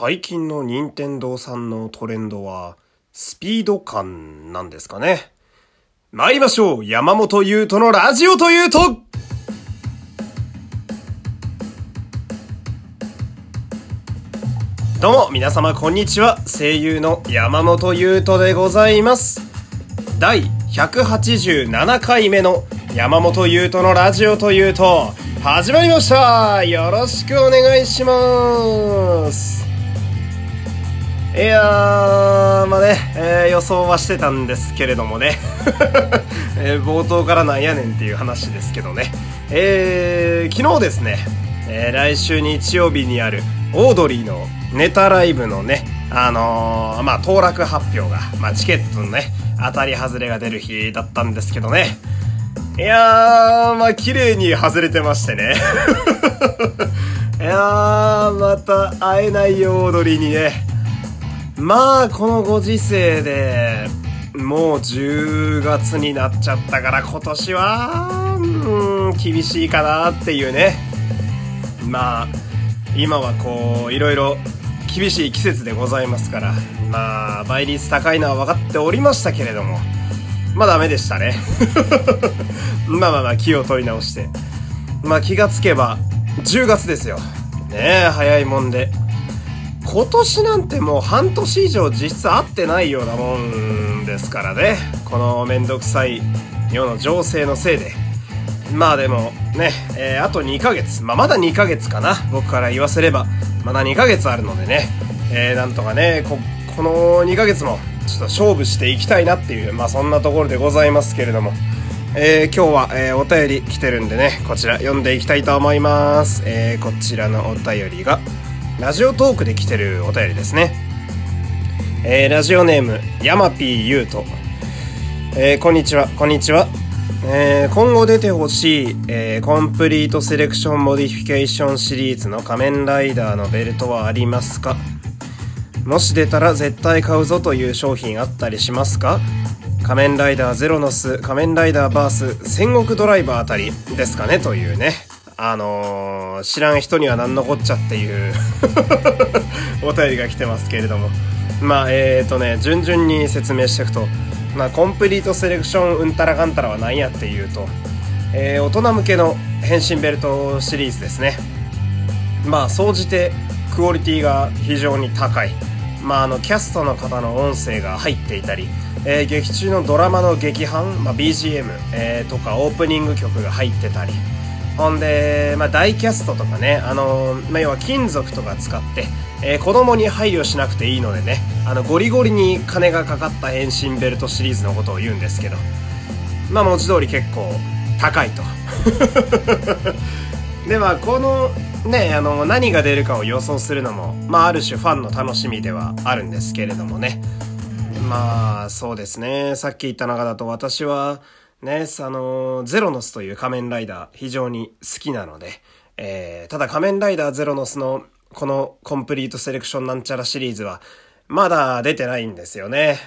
最近の任天堂さんのトレンドは、スピード感なんですかね。参りましょう山本優斗のラジオというとどうも、皆様こんにちは。声優の山本優斗でございます。第187回目の山本優斗のラジオというと、始まりましたよろしくお願いしますいやー、まあね、えー、予想はしてたんですけれどもね、えー、冒頭からなんやねんっていう話ですけどね、えー、昨日ですね、えー、来週日曜日にあるオードリーのネタライブのね、あのー、まあ、当落発表が、まあ、チケットのね、当たり外れが出る日だったんですけどね、いやー、まあ、綺麗に外れてましてね。いやー、また会えないよ、踊りにね。まあ、このご時世で、もう10月になっちゃったから今年は、うん、厳しいかなっていうね。まあ、今はこう、いろいろ厳しい季節でございますから、まあ、倍率高いのは分かっておりましたけれども、まあダメでしたね。まあまあまあ気を取り直して。まあ気がつけば10月ですよ。ねえ、早いもんで。今年なんてもう半年以上実質会ってないようなもんですからね。このめんどくさい世の情勢のせいで。まあでもね、えー、あと2ヶ月。まあまだ2ヶ月かな。僕から言わせれば。まだ2ヶ月あるのでね。えー、なんとかね、こ、この2ヶ月もちょっと勝負していきたいなっていう、まあそんなところでございますけれども。えー、今日は、え、お便り来てるんでね、こちら読んでいきたいと思います。え、こちらのお便りが、ラジオトークで来てるお便りですね。えー、ラジオネーム、ヤマピーユート。えー、こんにちは、こんにちは。えー、今後出てほしい、えー、コンプリートセレクションモディフィケーションシリーズの仮面ライダーのベルトはありますか？もし出たら絶対買うぞという商品あったりしますか？仮面ライダーゼロノス、仮面ライダーバース、戦国ドライバーあたりですかね？というね。あのー、知らん人には何のこっちゃっていう お便りが来てますけれども。まあ、えーとね、順々に説明していくと、まあ、コンプリートセレクションうんたらかんたらは何やっていうと、えー、大人向けの変身ベルトシリーズですね。まあ、総じてクオリティが非常に高い。まあ、あのキャストの方の音声が入っていたり、えー、劇中のドラマの劇伴、まあ、BGM、えー、とかオープニング曲が入ってたりほんで、まあ、大キャストとかね、あの、まあ、要は金属とか使って、えー、子供に配慮しなくていいのでね、あの、ゴリゴリに金がかかった変身ベルトシリーズのことを言うんですけど、まあ、文字通り結構高いと。で、まあ、このね、あの、何が出るかを予想するのも、まあ、ある種ファンの楽しみではあるんですけれどもね。まあ、そうですね。さっき言った中だと私は、ね、あの、ゼロノスという仮面ライダー非常に好きなので、えー、ただ仮面ライダーゼロノスのこのコンプリートセレクションなんちゃらシリーズは、まだ出てないんですよね。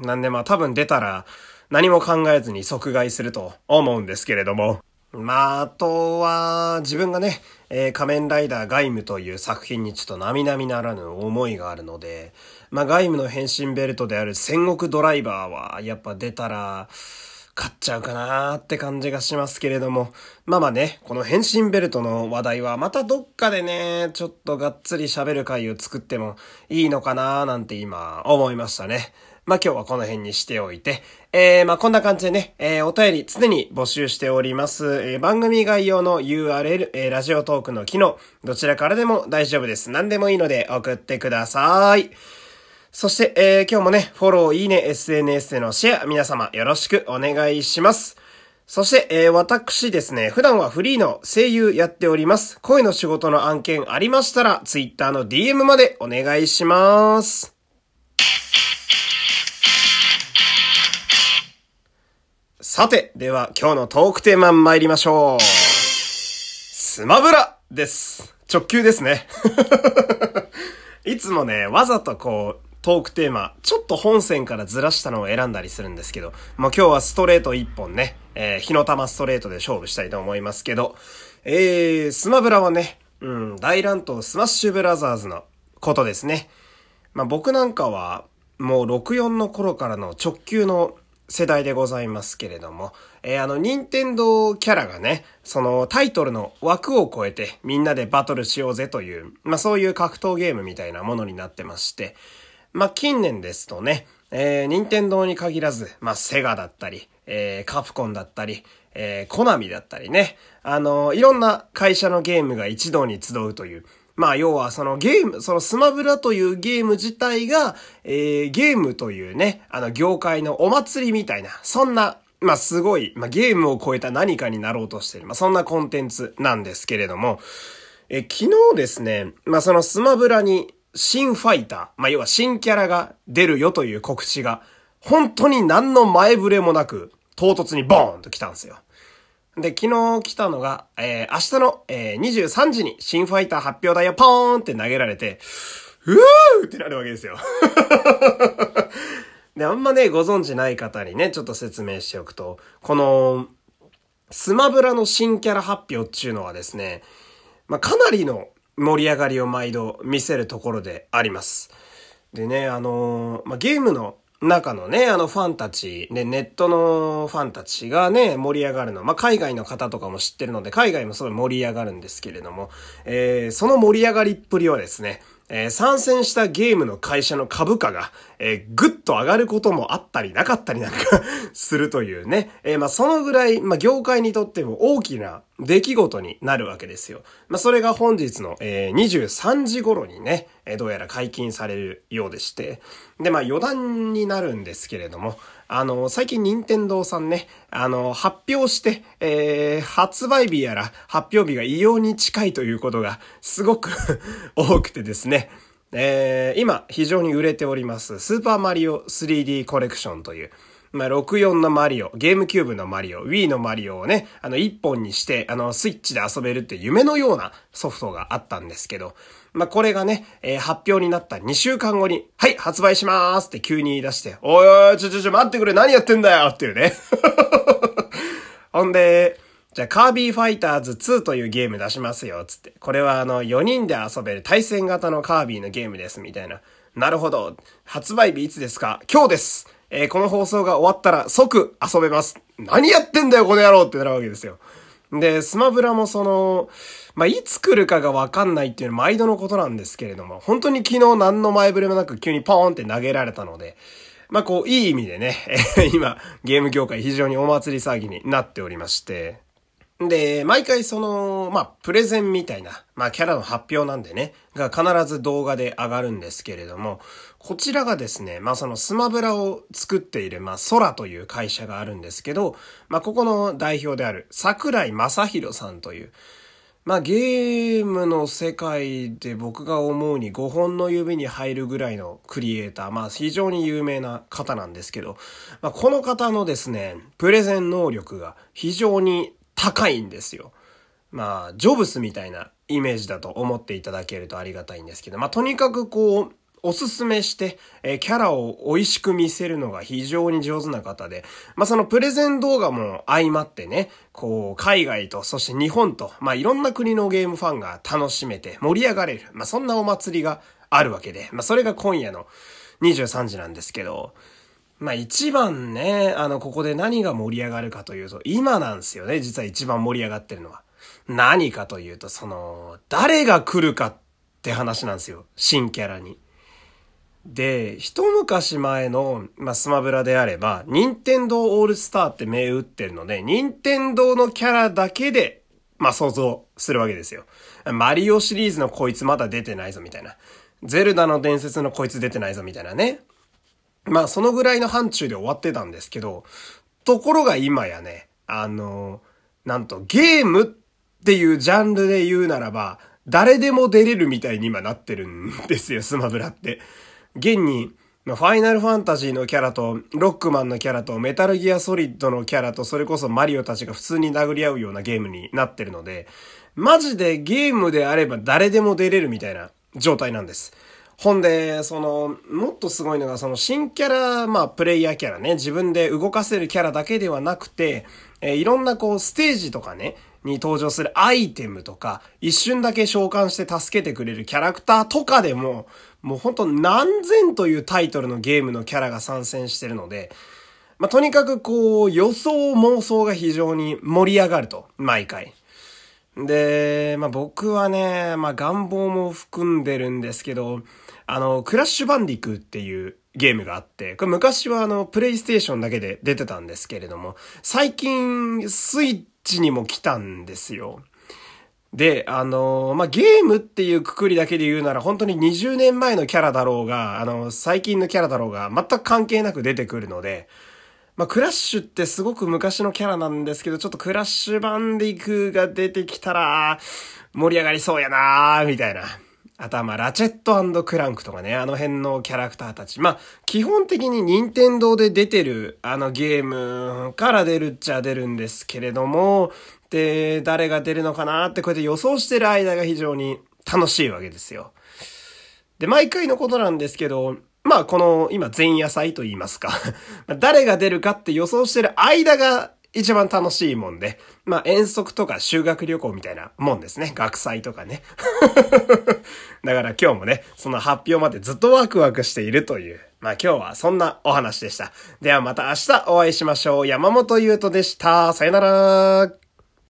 なんでまあ多分出たら何も考えずに即買いすると思うんですけれども。まあ、あとは、自分がね、えー、仮面ライダーガイムという作品にちょっと並々ならぬ思いがあるので、まあ、ガイムの変身ベルトである戦国ドライバーは、やっぱ出たら、買っちゃうかなーって感じがしますけれども。まあまあね、この変身ベルトの話題はまたどっかでね、ちょっとがっつり喋る回を作ってもいいのかなーなんて今思いましたね。まあ今日はこの辺にしておいて、えー、まあこんな感じでね、えー、お便り常に募集しております。えー、番組概要の URL、えー、ラジオトークの機能、どちらからでも大丈夫です。何でもいいので送ってください。そして、えー、今日もね、フォロー、いいね、SNS でのシェア、皆様よろしくお願いします。そして、えー、私ですね、普段はフリーの声優やっております。声の仕事の案件ありましたら、Twitter の DM までお願いします。さて、では今日のトークテーマ参りましょう。スマブラです。直球ですね。いつもね、わざとこう、トークテーマ、ちょっと本線からずらしたのを選んだりするんですけど、まあ、今日はストレート一本ね、えー、火の玉ストレートで勝負したいと思いますけど、えー、スマブラはね、うん、大乱闘スマッシュブラザーズのことですね。まあ僕なんかはもう64の頃からの直球の世代でございますけれども、えー、あの、任天堂キャラがね、そのタイトルの枠を超えてみんなでバトルしようぜという、まあそういう格闘ゲームみたいなものになってまして、まあ近年ですとね、えー、任天堂に限らず、まあセガだったり、えー、カプコンだったり、えー、コナミだったりね、あの、いろんな会社のゲームが一堂に集うという、まあ要はそのゲーム、そのスマブラというゲーム自体が、えー、ゲームというね、あの業界のお祭りみたいな、そんな、まあすごい、まあゲームを超えた何かになろうとしている、まあそんなコンテンツなんですけれども、え、昨日ですね、まあそのスマブラに新ファイター、まあ要は新キャラが出るよという告知が、本当に何の前触れもなく、唐突にボーンと来たんですよ。で、昨日来たのが、えー、明日の、えー、23時に新ファイター発表だよ、ポーンって投げられて、うーってなるわけですよ。で、あんまね、ご存知ない方にね、ちょっと説明しておくと、この、スマブラの新キャラ発表っていうのはですね、まあ、かなりの盛り上がりを毎度見せるところであります。でね、あのー、まあ、ゲームの中のね、あのファンたち、ね、ネットのファンたちがね、盛り上がるの。まあ、海外の方とかも知ってるので、海外もすごい盛り上がるんですけれども、えー、その盛り上がりっぷりはですね、えー、参戦したゲームの会社の株価が、えー、ぐっと上がることもあったりなかったりなんか するというね。えー、まあ、そのぐらい、まあ、業界にとっても大きな出来事になるわけですよ。まあ、それが本日の、えー、23時頃にね、え、どうやら解禁されるようでして。で、まあ、余談になるんですけれども、あの、最近任天堂さんね、あの、発表して、えー、発売日やら発表日が異様に近いということがすごく 多くてですね、えー、今非常に売れております、スーパーマリオ 3D コレクションという、まあ、64のマリオ、ゲームキューブのマリオ、Wii のマリオをね、あの、一本にして、あの、スイッチで遊べるって夢のようなソフトがあったんですけど、まあ、これがね、えー、発表になった2週間後に、はい、発売しまーすって急に言い出して、おいおい、ちょちょちょ、待ってくれ、何やってんだよっていうね。ほんで、じゃあ、カービィファイターズ2というゲーム出しますよ、つって。これはあの、4人で遊べる対戦型のカービィのゲームです、みたいな。なるほど。発売日いつですか？今日ですえー、この放送が終わったら即遊べます。何やってんだよ、この野郎ってなるわけですよ。で、スマブラもその、まあ、いつ来るかがわかんないっていうのは毎度のことなんですけれども、本当に昨日何の前触れもなく急にポーンって投げられたので、まあ、こう、いい意味でね、今、ゲーム業界非常にお祭り騒ぎになっておりまして、で、毎回その、まあ、プレゼンみたいな、まあ、キャラの発表なんでね、が必ず動画で上がるんですけれども、こちらがですね、まあ、そのスマブラを作っている、まあ、空という会社があるんですけど、まあ、ここの代表である桜井正宏さんという、まあ、ゲームの世界で僕が思うに5本の指に入るぐらいのクリエイター、まあ、非常に有名な方なんですけど、まあ、この方のですね、プレゼン能力が非常に高いんですよ。まあ、ジョブスみたいなイメージだと思っていただけるとありがたいんですけど、まあ、とにかくこう、おすすめして、えー、キャラを美味しく見せるのが非常に上手な方で、まあ、そのプレゼン動画も相まってね、こう、海外と、そして日本と、まあ、いろんな国のゲームファンが楽しめて盛り上がれる、まあ、そんなお祭りがあるわけで、まあ、それが今夜の23時なんですけど、まあ一番ね、あの、ここで何が盛り上がるかというと、今なんですよね、実は一番盛り上がってるのは。何かというと、その、誰が来るかって話なんですよ。新キャラに。で、一昔前の、まあ、スマブラであれば、任天堂オールスターって銘打ってるので、任天堂のキャラだけで、まあ、想像するわけですよ。マリオシリーズのこいつまだ出てないぞみたいな。ゼルダの伝説のこいつ出てないぞみたいなね。まあそのぐらいの範疇で終わってたんですけど、ところが今やね、あの、なんとゲームっていうジャンルで言うならば、誰でも出れるみたいに今なってるんですよ、スマブラって。現に、ファイナルファンタジーのキャラと、ロックマンのキャラと、メタルギアソリッドのキャラと、それこそマリオたちが普通に殴り合うようなゲームになってるので、マジでゲームであれば誰でも出れるみたいな状態なんです。ほんで、その、もっとすごいのが、その新キャラ、まあ、プレイヤーキャラね、自分で動かせるキャラだけではなくて、えー、いろんなこう、ステージとかね、に登場するアイテムとか、一瞬だけ召喚して助けてくれるキャラクターとかでも、もうほんと何千というタイトルのゲームのキャラが参戦してるので、まあ、とにかくこう、予想妄想が非常に盛り上がると、毎回。で、まあ、僕はね、まあ、願望も含んでるんですけど、あの、クラッシュバンディクっていうゲームがあって、これ昔はあの、プレイステーションだけで出てたんですけれども、最近、スイッチにも来たんですよ。で、あの、まあ、ゲームっていうくくりだけで言うなら、本当に20年前のキャラだろうが、あの、最近のキャラだろうが、全く関係なく出てくるので、まあ、クラッシュってすごく昔のキャラなんですけど、ちょっとクラッシュバンディクが出てきたら、盛り上がりそうやなーみたいな。あとはまあ、ラチェットクランクとかね、あの辺のキャラクターたち。まあ、基本的に任天堂で出てるあのゲームから出るっちゃ出るんですけれども、で、誰が出るのかなってこうやって予想してる間が非常に楽しいわけですよ。で、毎回のことなんですけど、まあこの今前夜祭と言いますか 誰が出るかって予想してる間が一番楽しいもんで、まあ遠足とか修学旅行みたいなもんですね。学祭とかね。だから今日もね、その発表までずっとワクワクしているという、まあ今日はそんなお話でした。ではまた明日お会いしましょう。山本優斗でした。さよなら。